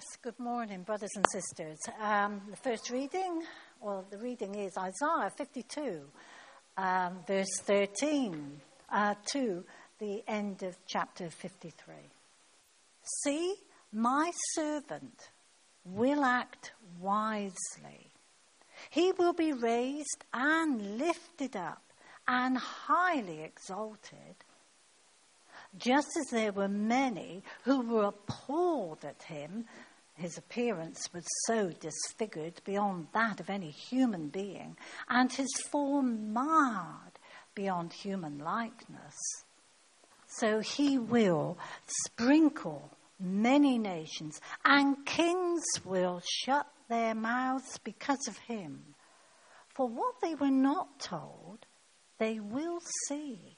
Yes, good morning, brothers and sisters. Um, the first reading, well, the reading is Isaiah 52, um, verse 13 uh, to the end of chapter 53. See, my servant will act wisely. He will be raised and lifted up and highly exalted just as there were many who were appalled at him, his appearance was so disfigured beyond that of any human being, and his form marred beyond human likeness. So he will sprinkle many nations, and kings will shut their mouths because of him. For what they were not told, they will see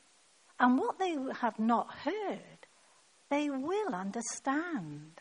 and what they have not heard, they will understand.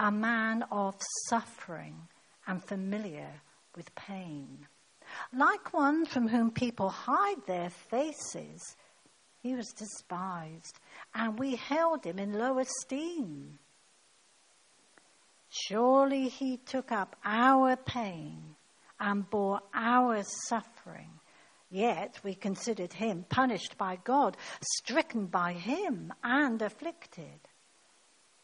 a man of suffering and familiar with pain. Like one from whom people hide their faces, he was despised, and we held him in low esteem. Surely he took up our pain and bore our suffering. Yet we considered him punished by God, stricken by him, and afflicted.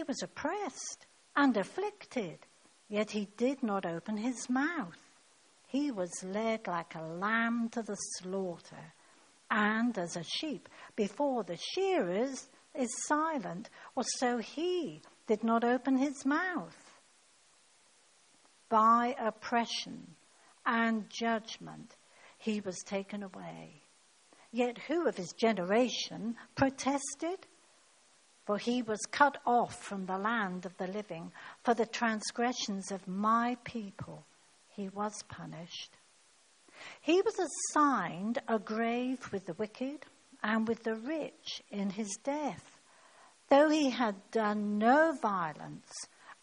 He was oppressed and afflicted, yet he did not open his mouth. He was led like a lamb to the slaughter, and as a sheep before the shearers is silent, or so he did not open his mouth by oppression and judgment he was taken away. Yet who of his generation protested? For he was cut off from the land of the living. For the transgressions of my people he was punished. He was assigned a grave with the wicked and with the rich in his death. Though he had done no violence,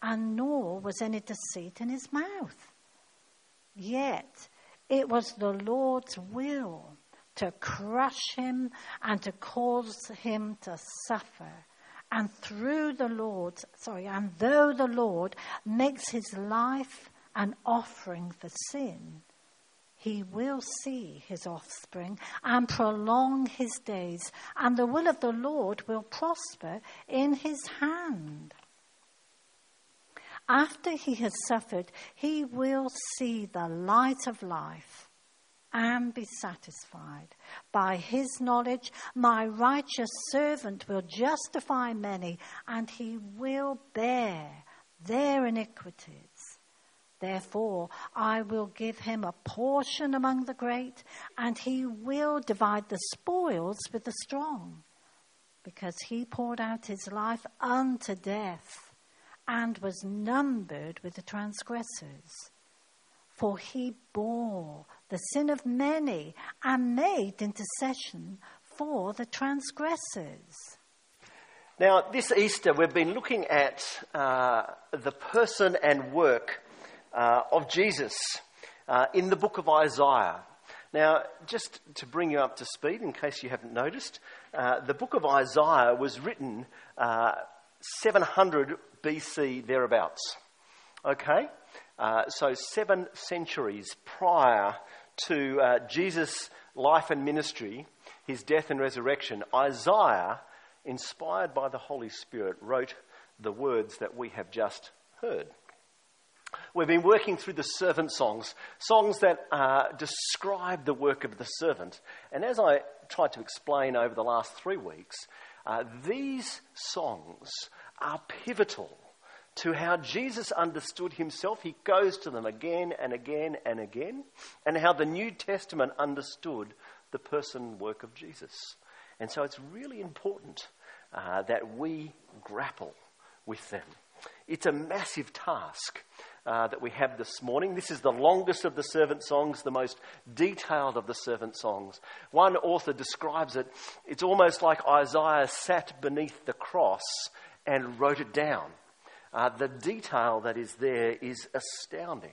and nor was any deceit in his mouth. Yet it was the Lord's will to crush him and to cause him to suffer. And through the Lord, sorry, and though the Lord makes his life an offering for sin, he will see his offspring and prolong his days, and the will of the Lord will prosper in his hand. After he has suffered, he will see the light of life and be satisfied. By his knowledge, my righteous servant will justify many, and he will bear their iniquities. Therefore, I will give him a portion among the great, and he will divide the spoils with the strong, because he poured out his life unto death and was numbered with the transgressors. For he bore the sin of many and made intercession for the transgressors. Now, this Easter, we've been looking at uh, the person and work uh, of Jesus uh, in the book of Isaiah. Now, just to bring you up to speed, in case you haven't noticed, uh, the book of Isaiah was written uh, 700 BC thereabouts. Okay? Uh, so, seven centuries prior to uh, Jesus' life and ministry, his death and resurrection, Isaiah, inspired by the Holy Spirit, wrote the words that we have just heard. We've been working through the servant songs, songs that uh, describe the work of the servant. And as I tried to explain over the last three weeks, uh, these songs are pivotal to how Jesus understood himself. He goes to them again and again and again, and how the New Testament understood the person work of Jesus. And so it's really important uh, that we grapple with them. It's a massive task uh, that we have this morning. This is the longest of the servant songs, the most detailed of the servant songs. One author describes it, it's almost like Isaiah sat beneath the cross and wrote it down. Uh, the detail that is there is astounding.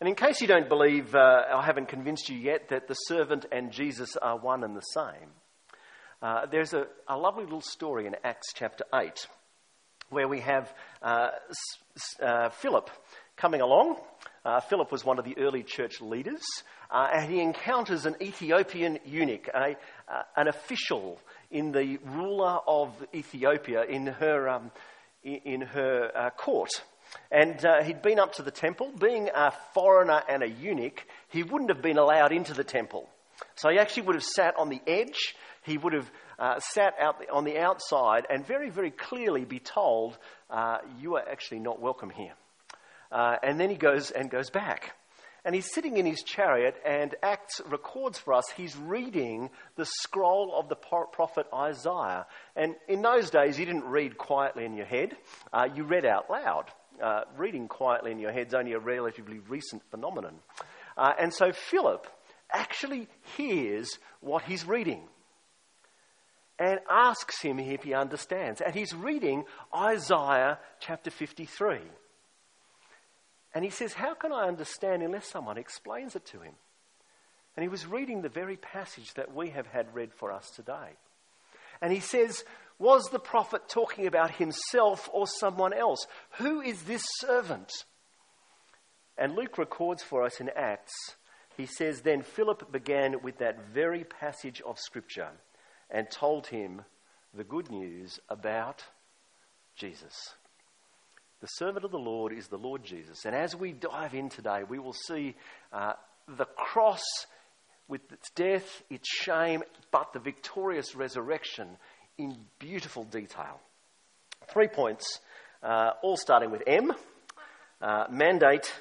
And in case you don't believe, uh, I haven't convinced you yet that the servant and Jesus are one and the same, uh, there's a, a, lovely little story in Acts chapter 8 where we have uh, uh, Philip coming along. Uh, Philip was one of the early church leaders, and he encounters an Ethiopian eunuch, a, an official in the ruler of Ethiopia in her, um, in her court. And uh, he'd been up to the temple. Being a foreigner and a eunuch, he wouldn't have been allowed into the temple. So he actually would have sat on the edge. He would have uh, sat out on the outside and very, very clearly be told, uh, "You are actually not welcome here." Uh, and then he goes and goes back. And he's sitting in his chariot, and Acts records for us he's reading the scroll of the prophet Isaiah. And in those days, you didn't read quietly in your head, uh, you read out loud uh, reading quietly in your head is only a relatively recent phenomenon. Uh, and so Philip actually hears what he's reading and asks him if he understands. And he's reading Isaiah chapter 53. And he says, How can I understand unless someone explains it to him? And he was reading the very passage that we have had read for us today. And he says, was the prophet talking about himself or someone else? Who is this servant? And Luke records for us in Acts, he says, Then Philip began with that very passage of Scripture and told him the good news about Jesus. The servant of the Lord is the Lord Jesus. And as we dive in today, we will see uh, the cross with its death, its shame, but the victorious resurrection in beautiful detail. Three points, uh, all starting with M uh, mandate,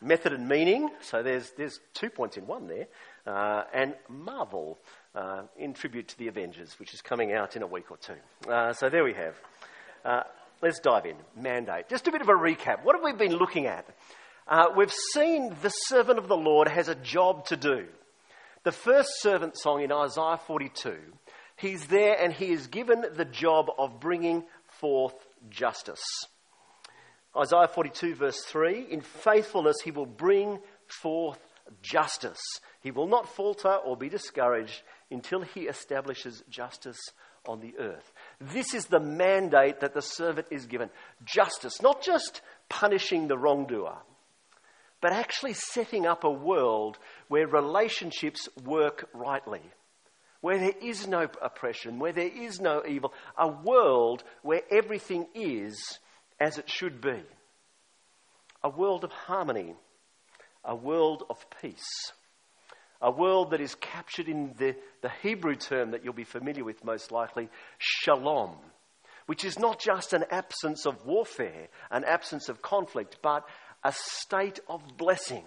method, and meaning. So there's, there's two points in one there. Uh, and marvel uh, in tribute to the Avengers, which is coming out in a week or two. Uh, so there we have. Uh, let's dive in. Mandate. Just a bit of a recap. What have we been looking at? we've seen the servant of the Lord has a job to do. The first servant song in Isaiah 42 He's there and he is given the job of bringing forth justice. Isaiah 42, verse 3 In faithfulness he will bring forth justice. He will not falter or be discouraged until he establishes justice on the earth. This is the mandate that the servant is given. Justice, not just punishing the wrongdoer, but actually setting up a world where relationships work rightly where there is no oppression, where there is no evil, a world where everything is as it should be, a world of harmony, a world of peace, a world that is captured in the, the Hebrew term that you'll be familiar with most likely, shalom, which is not just an absence of warfare, an absence of conflict, but a state of blessing,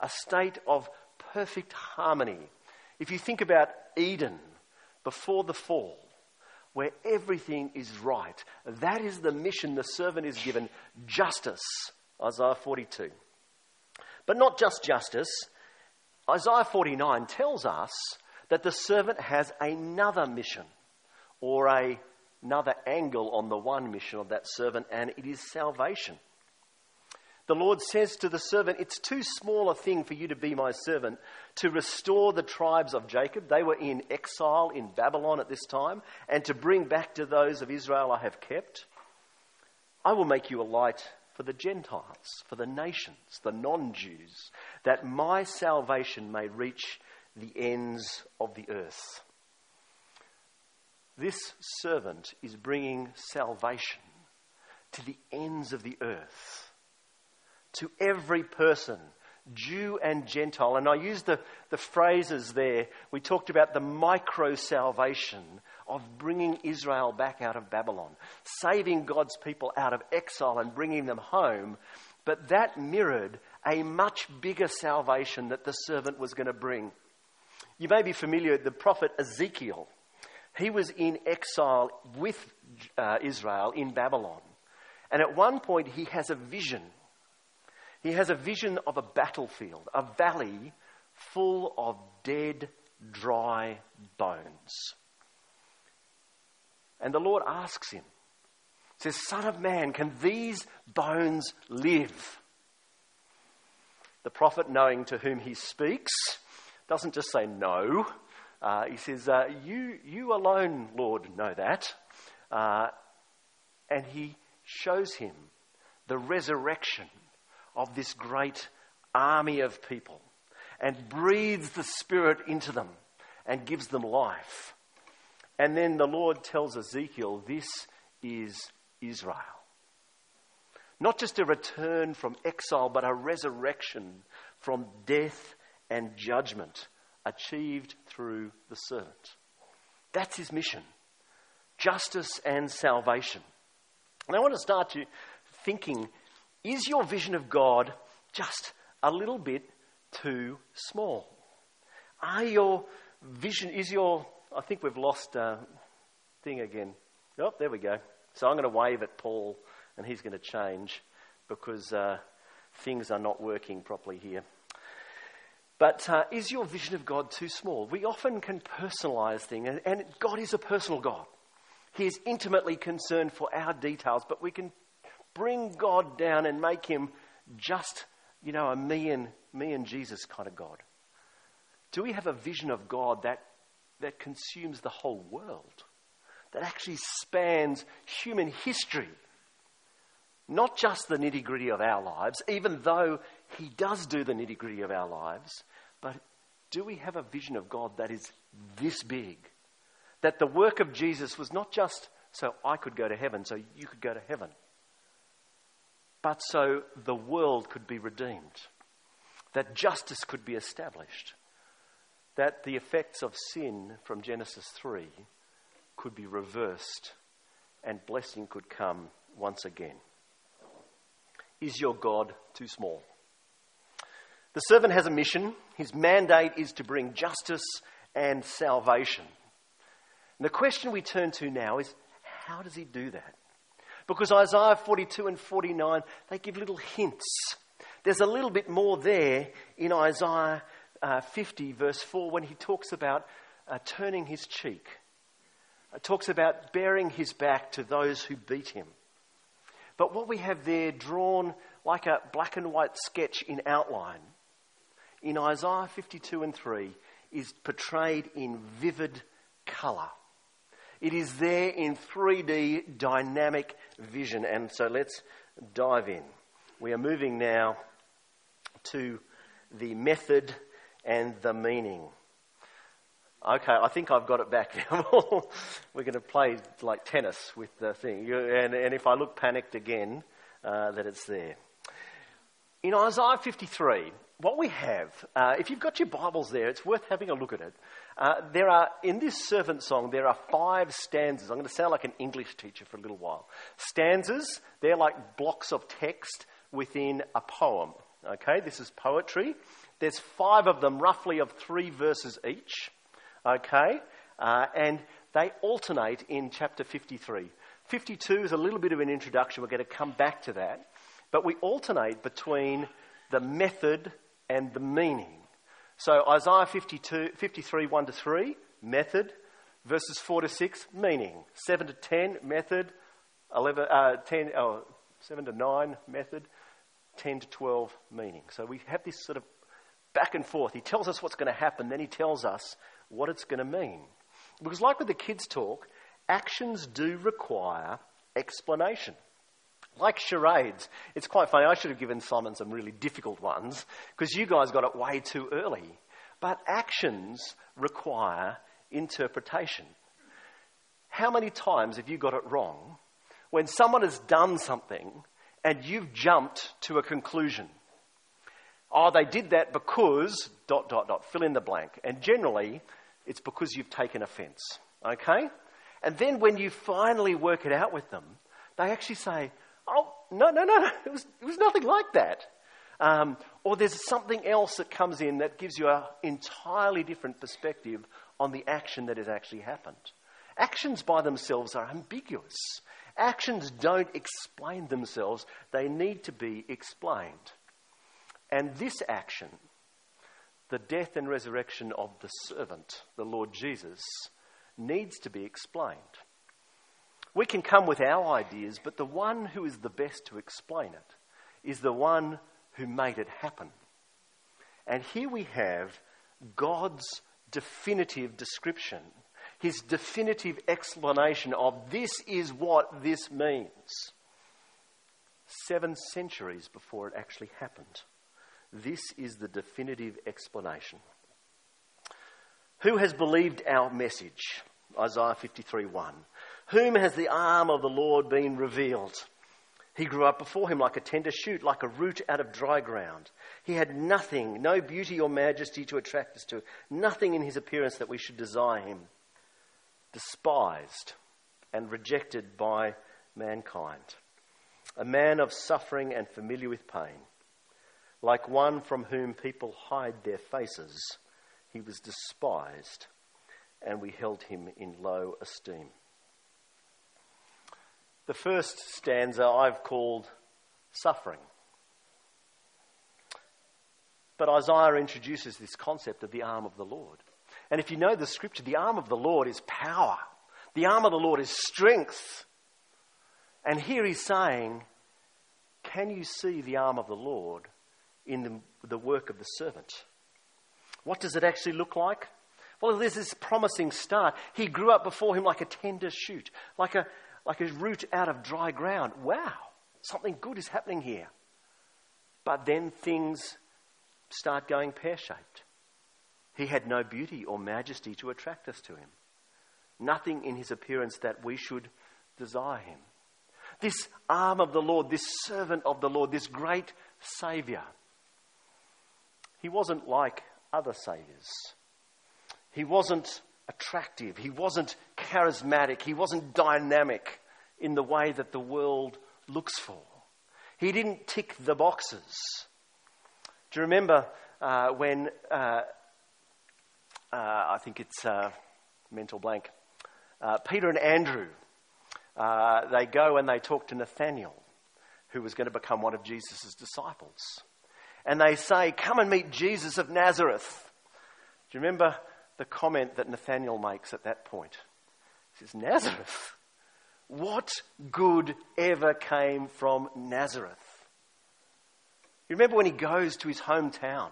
a state of perfect harmony if you think about Eden before the fall, where everything is right, that is the mission the servant is given justice, Isaiah 42. But not just justice, Isaiah 49 tells us that the servant has another mission or a, another angle on the one mission of that servant, and it is salvation. The Lord says to the servant, It's too small a thing for you to be my servant to restore the tribes of Jacob. They were in exile in Babylon at this time, and to bring back to those of Israel I have kept. I will make you a light for the Gentiles, for the nations, the non Jews, that my salvation may reach the ends of the earth. This servant is bringing salvation to the ends of the earth, to every person, Jew and Gentile. And I use the, the phrases there. We talked about the micro salvation of bringing Israel back out of Babylon, saving God's people out of exile and bringing them home. But that mirrored a much bigger salvation that the servant was going to bring. You may be familiar with the prophet Ezekiel. He was in exile with uh, Israel in Babylon. And at one point, he has a vision. He has a vision of a battlefield, a valley full of dead, dry bones. And the Lord asks him, says, Son of man, can these bones live? The prophet, knowing to whom he speaks, doesn't just say no. Uh, he says, uh, you, you alone, Lord, know that. Uh, and he shows him the resurrection of this great army of people and breathes the Spirit into them and gives them life. And then the Lord tells Ezekiel, This is Israel. Not just a return from exile, but a resurrection from death and judgment achieved through the servant. That's his mission justice and salvation. And I want to start you thinking is your vision of God just a little bit too small? Are your vision, is your, I think we've lost uh, thing again. Oh, there we go. So I'm going to wave at Paul and he's going to change because uh, things are not working properly here. But uh, is your vision of God too small? We often can personalize things, and, and God is a personal God. He is intimately concerned for our details, but we can bring God down and make him just, you know, a me and, me and Jesus kind of God. Do we have a vision of God that, that consumes the whole world? That actually spans human history? Not just the nitty gritty of our lives, even though He does do the nitty gritty of our lives, but do we have a vision of God that is this big? That the work of Jesus was not just so I could go to heaven, so you could go to heaven, but so the world could be redeemed, that justice could be established, that the effects of sin from Genesis 3 could be reversed, and blessing could come once again. Is your God too small? The servant has a mission. His mandate is to bring justice and salvation. And the question we turn to now is how does he do that? Because Isaiah 42 and 49, they give little hints. There's a little bit more there in Isaiah uh, 50, verse 4, when he talks about uh, turning his cheek. It talks about bearing his back to those who beat him. But what we have there, drawn like a black and white sketch in outline, in Isaiah 52 and 3, is portrayed in vivid colour. It is there in 3D dynamic vision. And so let's dive in. We are moving now to the method and the meaning. Okay, I think I've got it back now. We're going to play like tennis with the thing. And, and if I look panicked again, uh, that it's there. In Isaiah 53, what we have, uh, if you've got your Bibles there, it's worth having a look at it. Uh, there are, in this servant song, there are five stanzas. I'm going to sound like an English teacher for a little while. Stanzas, they're like blocks of text within a poem. Okay, this is poetry. There's five of them, roughly of three verses each. Okay, uh, and they alternate in chapter 53. 52 is a little bit of an introduction. We're going to come back to that. But we alternate between the method and the meaning. So Isaiah 52, 53, 1 to 3, method. Verses 4 to 6, meaning. 7 to 10, method. 11, uh, 10, oh, 7 to 9, method. 10 to 12, meaning. So we have this sort of back and forth. He tells us what's going to happen, then he tells us what it's going to mean. Because, like with the kids' talk, actions do require explanation. Like charades, it's quite funny. I should have given Simon some really difficult ones because you guys got it way too early. But actions require interpretation. how many times have you got it wrong when someone has done something and you've jumped to a conclusion? Oh, they did that because, dot, dot, dot, fill in the blank. And generally, it's because you've taken offense. Okay? And then when you finally work it out with them, they actually say, Oh, no, no, no, it was, it was nothing like that. Um, or there's something else that comes in that gives you an entirely different perspective on the action that has actually happened. Actions by themselves are ambiguous. Actions don't explain themselves, they need to be explained. And this action, the death and resurrection of the servant, the Lord Jesus, needs to be explained. We can come with our ideas, but the one who is the best to explain it is the one who made it happen. And here we have God's definitive description, his definitive explanation of this is what this means. Seven centuries before it actually happened. This is the definitive explanation. Who has believed our message? Isaiah 53 1. Whom has the arm of the Lord been revealed? He grew up before him like a tender shoot, like a root out of dry ground. He had nothing, no beauty or majesty to attract us to, nothing in his appearance that we should desire him. Despised and rejected by mankind. A man of suffering and familiar with pain. Like one from whom people hide their faces, he was despised, and we held him in low esteem. The first stanza I've called suffering. But Isaiah introduces this concept of the arm of the Lord. And if you know the scripture, the arm of the Lord is power, the arm of the Lord is strength. And here he's saying, Can you see the arm of the Lord in the, the work of the servant? What does it actually look like? Well, there's this promising start. He grew up before him like a tender shoot, like a, like a root out of dry ground. Wow, something good is happening here. But then things start going pear shaped. He had no beauty or majesty to attract us to him, nothing in his appearance that we should desire him. This arm of the Lord, this servant of the Lord, this great Saviour, he wasn't like other Saviours. He wasn't attractive. He wasn't charismatic. He wasn't dynamic in the way that the world looks for. He didn't tick the boxes. Do you remember uh, when, uh, uh, I think it's uh, mental blank, uh, Peter and Andrew, uh, they go and they talk to Nathaniel, who was going to become one of Jesus' disciples. And they say, Come and meet Jesus of Nazareth. Do you remember the comment that Nathaniel makes at that point. He says, Nazareth? What good ever came from Nazareth? You remember when he goes to his hometown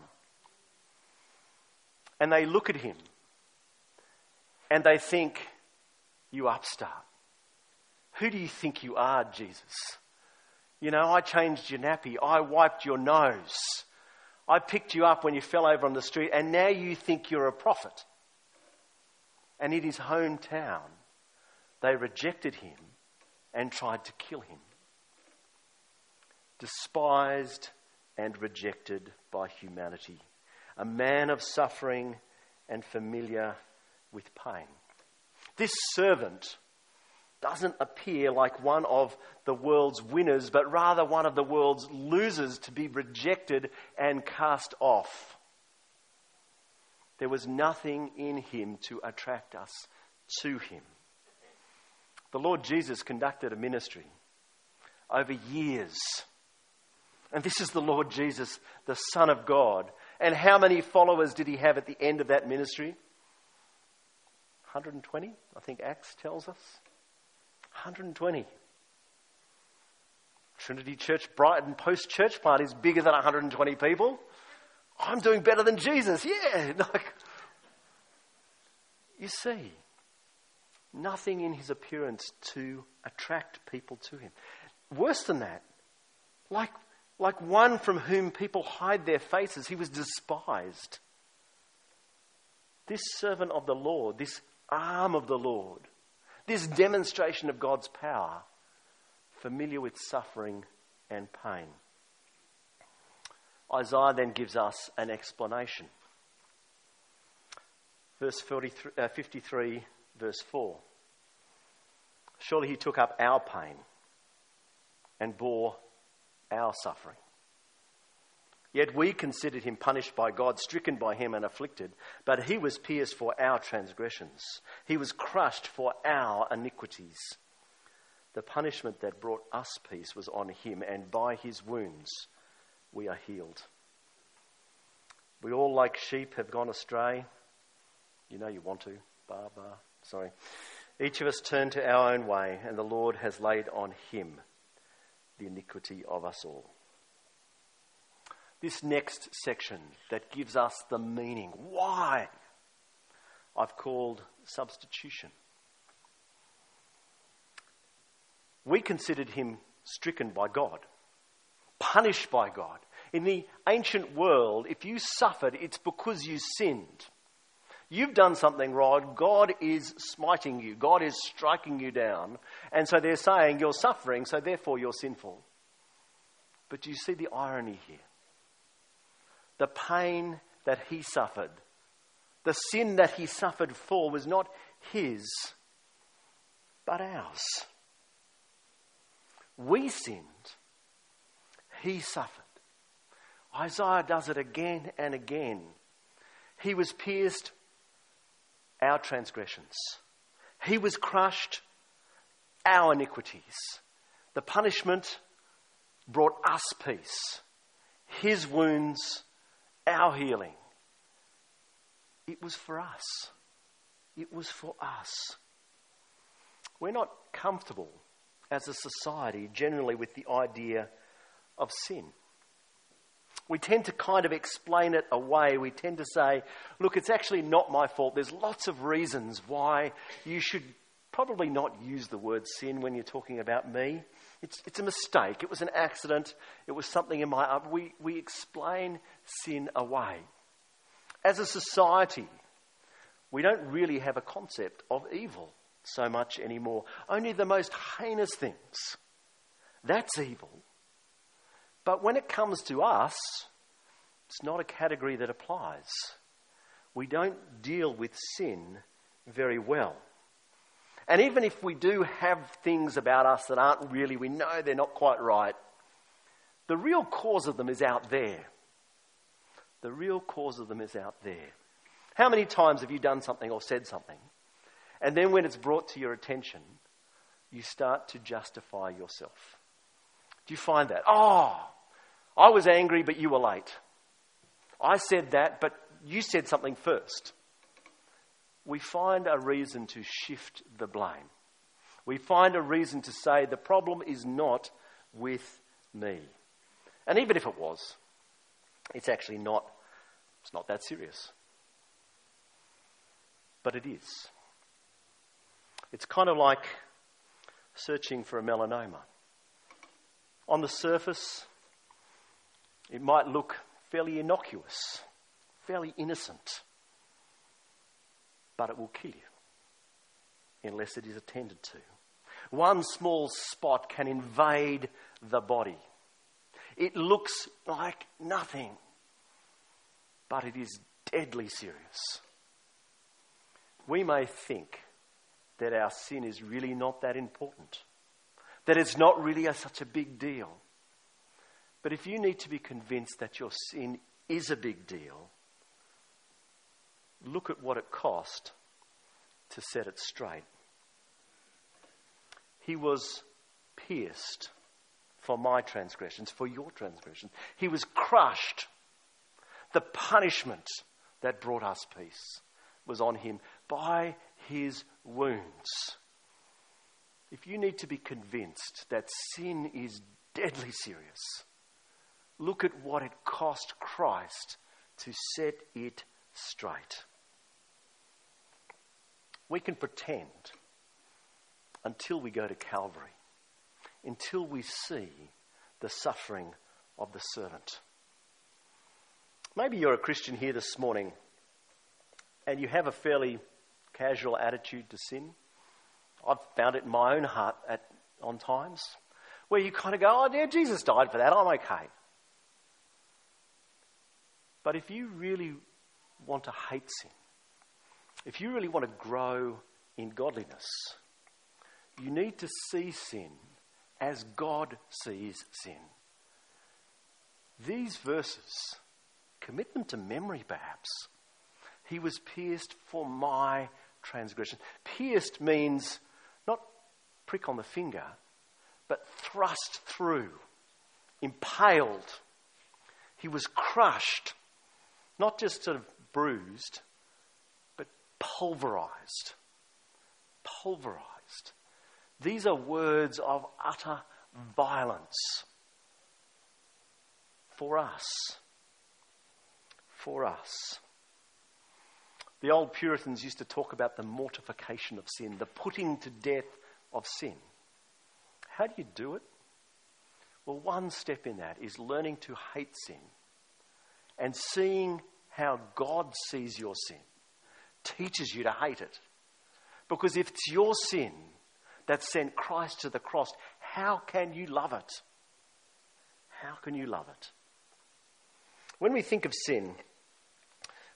and they look at him and they think, You upstart. Who do you think you are, Jesus? You know, I changed your nappy, I wiped your nose, I picked you up when you fell over on the street, and now you think you're a prophet and in his hometown, they rejected him and tried to kill him. Despised and rejected by humanity. A man of suffering and familiar with pain. This servant doesn't appear like one of the world's winners, but rather one of the world's losers to be rejected and cast off. There was nothing in him to attract us to him. The Lord Jesus conducted a ministry over years. And this is the Lord Jesus, the Son of God. And how many followers did he have at the end of that ministry? 120, I think Acts tells us. 120. Trinity Church Brighton post church party is bigger than 120 people. I'm doing better than Jesus. Yeah. Like, you see, nothing in his appearance to attract people to him. Worse than that, like, like one from whom people hide their faces, he was despised. This servant of the Lord, this arm of the Lord, this demonstration of God's power, familiar with suffering and pain. Isaiah then gives us an explanation. Verse uh, 53, verse 4. Surely he took up our pain and bore our suffering. Yet we considered him punished by God, stricken by him, and afflicted. But he was pierced for our transgressions, he was crushed for our iniquities. The punishment that brought us peace was on him, and by his wounds we are healed. We all, like sheep, have gone astray. You know you want to. Bar, bar. Sorry. Each of us turned to our own way, and the Lord has laid on him the iniquity of us all this next section that gives us the meaning. Why? I've called substitution. We considered him stricken by God, punished by God. In the ancient world, if you suffered, it's because you sinned. You've done something wrong. God is smiting you. God is striking you down. And so they're saying you're suffering, so therefore you're sinful. But do you see the irony here? The pain that he suffered, the sin that he suffered for, was not his, but ours. We sinned, he suffered. Isaiah does it again and again. He was pierced, our transgressions. He was crushed, our iniquities. The punishment brought us peace. His wounds our healing. It was for us. It was for us. We're not comfortable as a society generally with the idea of sin. We tend to kind of explain it away. We tend to say, look, it's actually not my fault. There's lots of reasons why you should probably not use the word sin when you're talking about me. It's, it's a mistake. It was an accident. It was something in my. We, we explain sin away. As a society, we don't really have a concept of evil so much anymore. Only the most heinous things. That's evil. But when it comes to us, it's not a category that applies. We don't deal with sin very well. And even if we do have things about us that aren't really, we know they're not quite right, the real cause of them is out there. The real cause of them is out there. How many times have you done something or said something, and then when it's brought to your attention, you start to justify yourself? Do you find that? Oh, I was angry, but you were late. I said that, but you said something first we find a reason to shift the blame. We find a reason to say the problem is not with me. And even if it was, it's actually not, it's not that serious. But it is. It's kind of like searching for a melanoma. On the surface, it might look fairly innocuous, fairly innocent but it will kill you unless it is attended to. One small spot can invade the body. It looks like nothing, but it is deadly serious. We may think that our sin is really not that important, that it's not really a, such a big deal. But if you need to be convinced that your sin is a big deal, look at what it cost to set it straight. He was pierced for my transgressions, for your transgressions. He was crushed. The punishment that brought us peace was on him by his wounds. If you need to be convinced that sin is deadly serious, look at what it cost Christ to set it straight. We can pretend until we go to Calvary, until we see the suffering of the servant. Maybe you're a Christian here this morning and you have a fairly casual attitude to sin. I've found it in my own heart at, on times where you kind of go, oh, dear, Jesus died for that. I'm okay. But if you really want to hate sin, if you really want to grow in godliness, you need to see sin as God sees sin. These verses, commit them to memory perhaps. He was pierced for my transgression. Pierced means not prick on the finger, but thrust through, impaled. He was crushed, not just sort of bruised, pulverized. Pulverized. These are words of utter violence for us. For us. The old Puritans used to talk about the mortification of sin, the putting to death of sin. How do you do it? Well, one step in that is learning to hate sin and seeing how God sees your sin teaches you to hate it. Because if it's your sin that sent Christ to the cross, how can you love it? How can you love it? When we think of sin,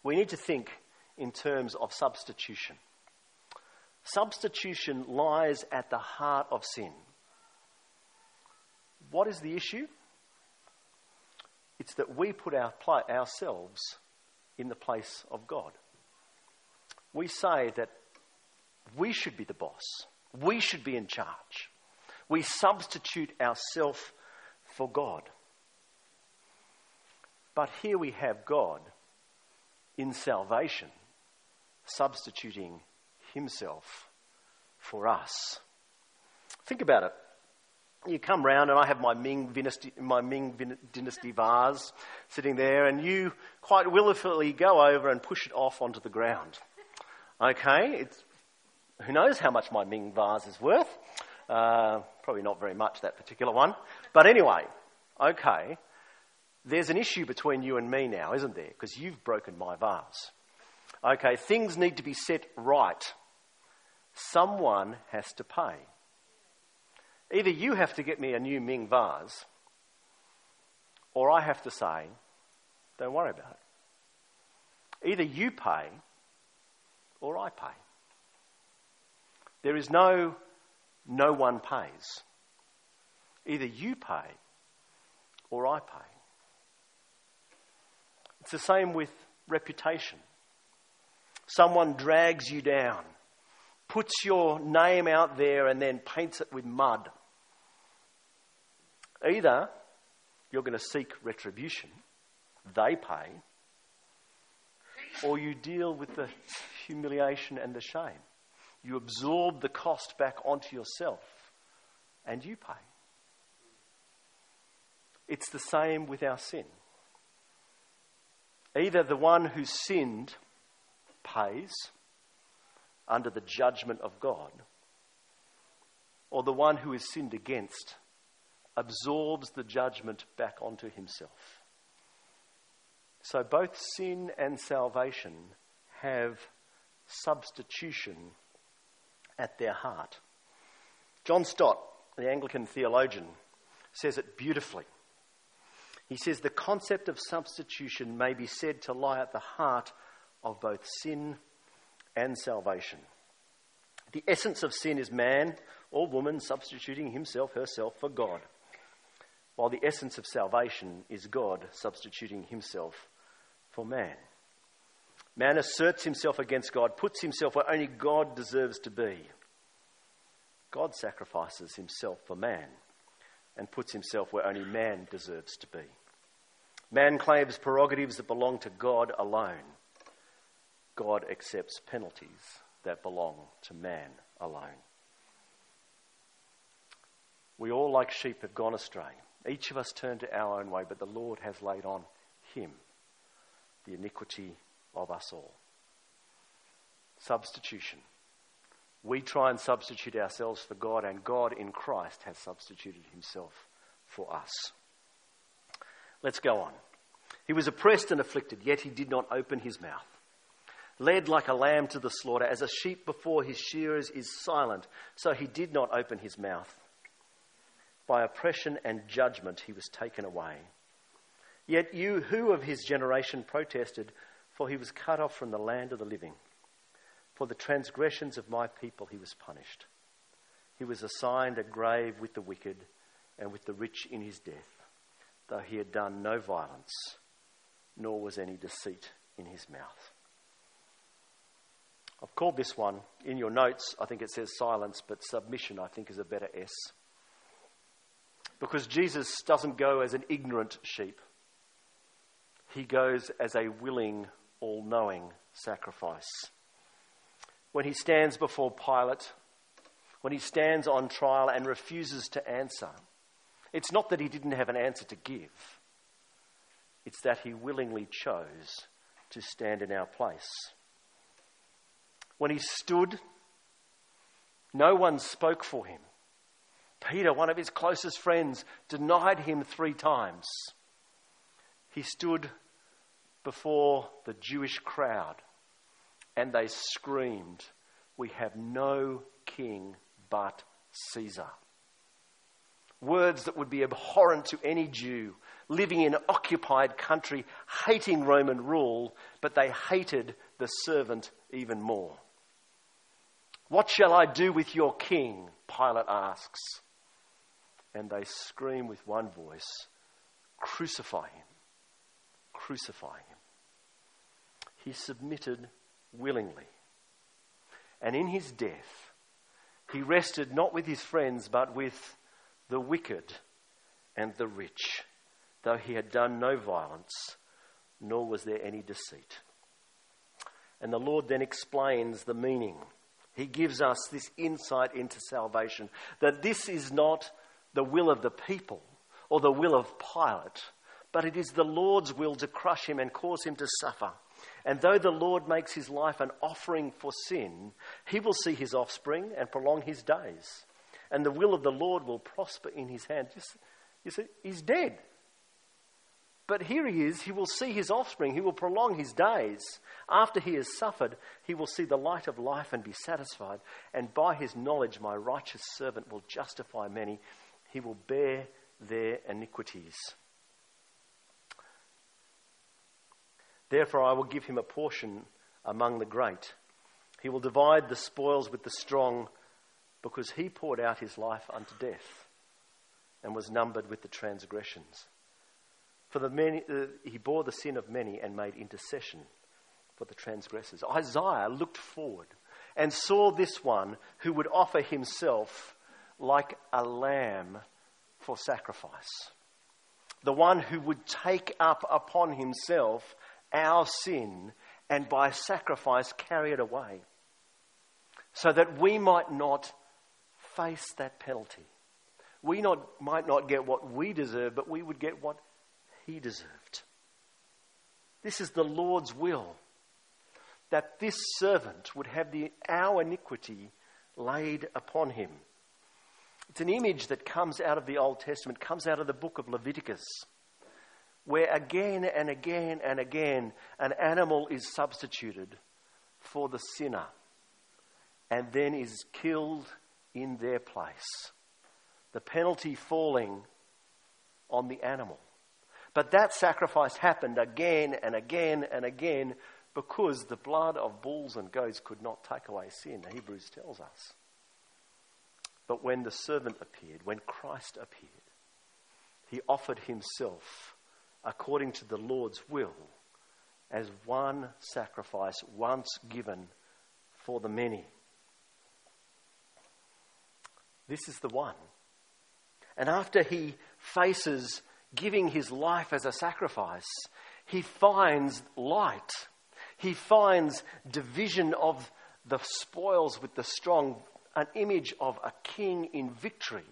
we need to think in terms of substitution. Substitution lies at the heart of sin. What is the issue? It's that we put our ourselves in the place of God. We say that we should be the boss, we should be in charge. We substitute ourselves for God. But here we have God in salvation substituting himself for us. Think about it you come round and I have my Ming dynasty, my Ming dynasty vase sitting there, and you quite willfully go over and push it off onto the ground. Okay, it's, who knows how much my Ming vase is worth? Uh, probably not very much that particular one, but anyway, okay. There's an issue between you and me now, isn't there? Because you've broken my vase. Okay, things need to be set right. Someone has to pay. Either you have to get me a new Ming vase, or I have to say, don't worry about it. Either you pay, or I pay. There is no no one pays. Either you pay, or I pay. It's the same with reputation. Someone drags you down, puts your name out there, and then paints it with mud. Either you're going to seek retribution, they pay, or you deal with the humiliation and the shame. You absorb the cost back onto yourself and you pay. It's the same with our sin. Either the one who sinned pays under the judgment of God, or the one who is sinned against absorbs the judgment back onto himself. So both sin and salvation have substitution at their heart. John Stott, the Anglican theologian, says it beautifully. He says the concept of substitution may be said to lie at the heart of both sin and salvation. The essence of sin is man or woman substituting himself, herself for God while the essence of salvation is God substituting himself for man. Man asserts himself against God, puts himself where only God deserves to be. God sacrifices himself for man and puts himself where only man deserves to be. Man claims prerogatives that belong to God alone. God accepts penalties that belong to man alone. We all, like sheep, have gone astray. Each of us turned to our own way, but the Lord has laid on him the iniquity of us all. Substitution. We try and substitute ourselves for God, and God in Christ has substituted himself for us. Let's go on. He was oppressed and afflicted, yet he did not open his mouth. led like a lamb to the slaughter, as a sheep before his shearers is silent, so he did not open his mouth. By oppression and judgment he was taken away. Yet you, who of his generation protested, for he was cut off from the land of the living. For the transgressions of my people he was punished. He was assigned a grave with the wicked and with the rich in his death, though he had done no violence, nor was any deceit in his mouth. I've called this one, in your notes, I think it says silence, but submission, I think, is a better S. Because Jesus doesn't go as an ignorant sheep, he goes as a willing, all knowing sacrifice. When he stands before Pilate, when he stands on trial and refuses to answer, it's not that he didn't have an answer to give, it's that he willingly chose to stand in our place. When he stood, no one spoke for him. Peter, one of his closest friends, denied him three times. He stood before the Jewish crowd and they screamed, We have no king but Caesar. Words that would be abhorrent to any Jew living in an occupied country, hating Roman rule, but they hated the servant even more. What shall I do with your king? Pilate asks. And they scream with one voice Crucify him! Crucify him! He submitted willingly. And in his death, he rested not with his friends, but with the wicked and the rich, though he had done no violence, nor was there any deceit. And the Lord then explains the meaning he gives us this insight into salvation that this is not the will of the people or the will of Pilate, but it is the Lord's will to crush him and cause him to suffer. And though the Lord makes his life an offering for sin, he will see his offspring and prolong his days. And the will of the Lord will prosper in his hand. You see, he's dead. But here he is, he will see his offspring, he will prolong his days. After he has suffered, he will see the light of life and be satisfied. And by his knowledge, my righteous servant will justify many, he will bear their iniquities. Therefore, I will give him a portion among the great. He will divide the spoils with the strong, because he poured out his life unto death and was numbered with the transgressions. For the many, uh, he bore the sin of many and made intercession for the transgressors. Isaiah looked forward and saw this one who would offer himself like a lamb for sacrifice. The one who would take up upon himself our sin and by sacrifice carry it away. So that we might not face that penalty. We not, might not get what we deserve, but we would get what he deserved. This is the Lord's will that this servant would have the, our iniquity laid upon him. It's an image that comes out of the Old Testament, comes out of the book of Leviticus, where again and again and again an animal is substituted for the sinner and then is killed in their place. The penalty falling on the animal. But that sacrifice happened again and again and again because the blood of bulls and goats could not take away sin, Hebrews tells us. But when the servant appeared, when Christ appeared, he offered himself according to the Lord's will as one sacrifice once given for the many. This is the one. And after he faces giving his life as a sacrifice, he finds light. He finds division of the spoils with the strong, an image of a king in victory,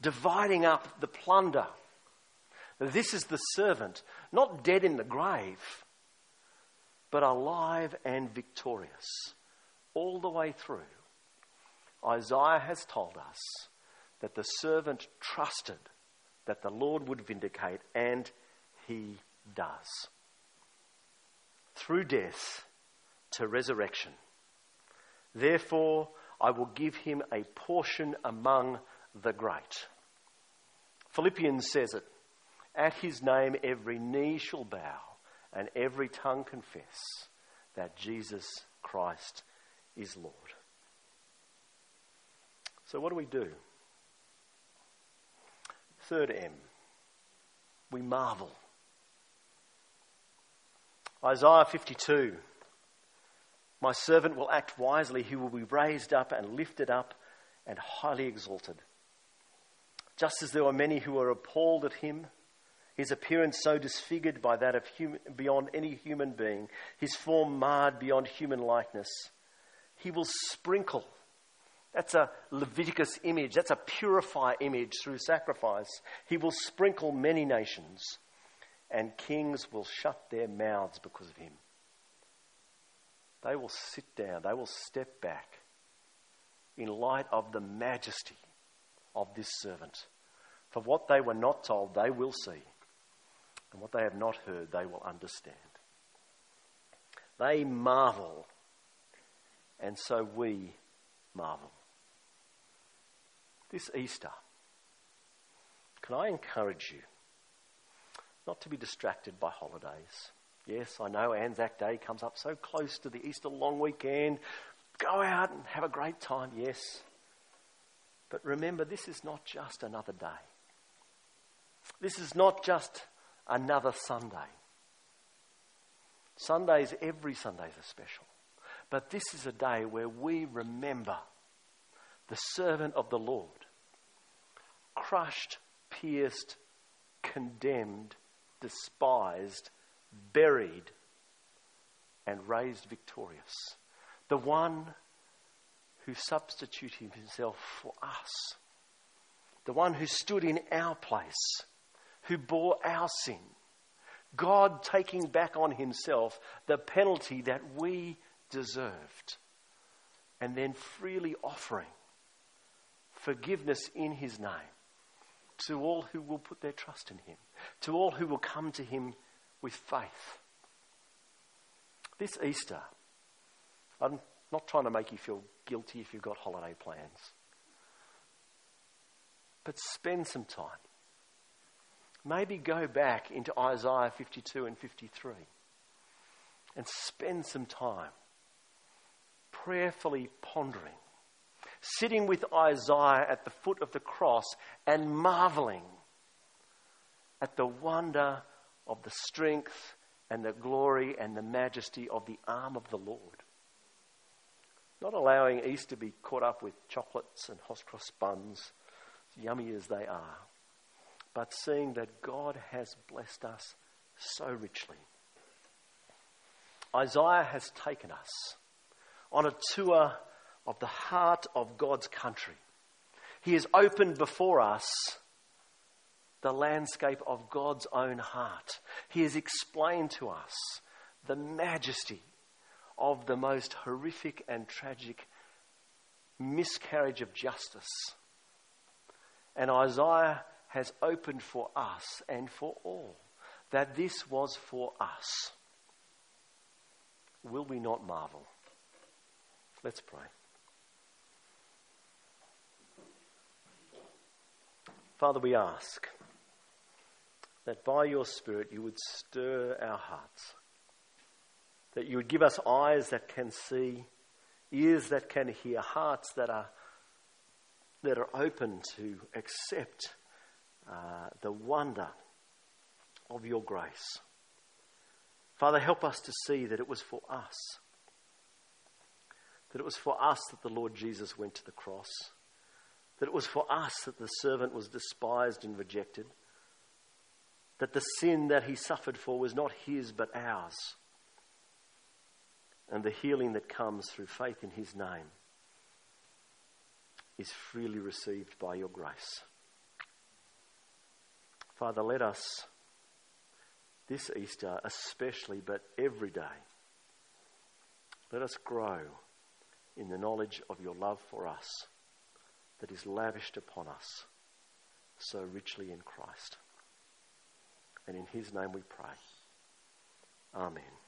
dividing up the plunder. This is the servant, not dead in the grave, but alive and victorious all the way through. Isaiah has told us that the servant trusted that the Lord would vindicate, and he does. Through death, to resurrection. Therefore, I will give him a portion among the great. Philippians says it At his name, every knee shall bow and every tongue confess that Jesus Christ is Lord. So, what do we do? Third M, we marvel. Isaiah 52 My servant will act wisely, he will be raised up and lifted up and highly exalted. Just as there were many who were appalled at him, his appearance so disfigured by that of human, beyond any human being, his form marred beyond human likeness, he will sprinkle. That's a Leviticus image. That's a purify image through sacrifice. He will sprinkle many nations, and kings will shut their mouths because of him. They will sit down, they will step back in light of the majesty of this servant. For what they were not told, they will see, and what they have not heard, they will understand. They marvel, and so we marvel. This Easter, can I encourage you not to be distracted by holidays? Yes, I know Anzac Day comes up so close to the Easter long weekend. Go out and have a great time, yes. But remember, this is not just another day. This is not just another Sunday. Sundays, every Sundays are special. But this is a day where we remember the servant of the Lord, crushed, pierced, condemned, despised, buried, and raised victorious. The one who substituted himself for us. The one who stood in our place, who bore our sin. God taking back on himself the penalty that we deserved. And then freely offering forgiveness in his name to all who will put their trust in him, to all who will come to him with faith. This Easter, I'm not trying to make you feel guilty if you've got holiday plans. But spend some time. Maybe go back into Isaiah 52 and 53 and spend some time prayerfully pondering, sitting with Isaiah at the foot of the cross and marveling at the wonder of the strength and the glory and the majesty of the arm of the Lord. Not allowing Easter to be caught up with chocolates and hot cross buns, yummy as they are, but seeing that God has blessed us so richly. Isaiah has taken us on a tour of the heart of God's country. He has opened before us the landscape of God's own heart. He has explained to us the majesty of the most horrific and tragic miscarriage of justice. And Isaiah has opened for us and for all that this was for us. Will we not marvel? Let's pray. Father, we ask that by your Spirit you would stir our hearts that you would give us eyes that can see, ears that can hear, hearts that are, that are open to accept uh, the wonder of your grace. Father, help us to see that it was for us. That it was for us that the Lord Jesus went to the cross. That it was for us that the servant was despised and rejected. That the sin that he suffered for was not his but ours and the healing that comes through faith in his name is freely received by your grace. Father, let us this Easter, especially, but every day, let us grow in the knowledge of your love for us that is lavished upon us so richly in Christ. And in his name we pray. Amen.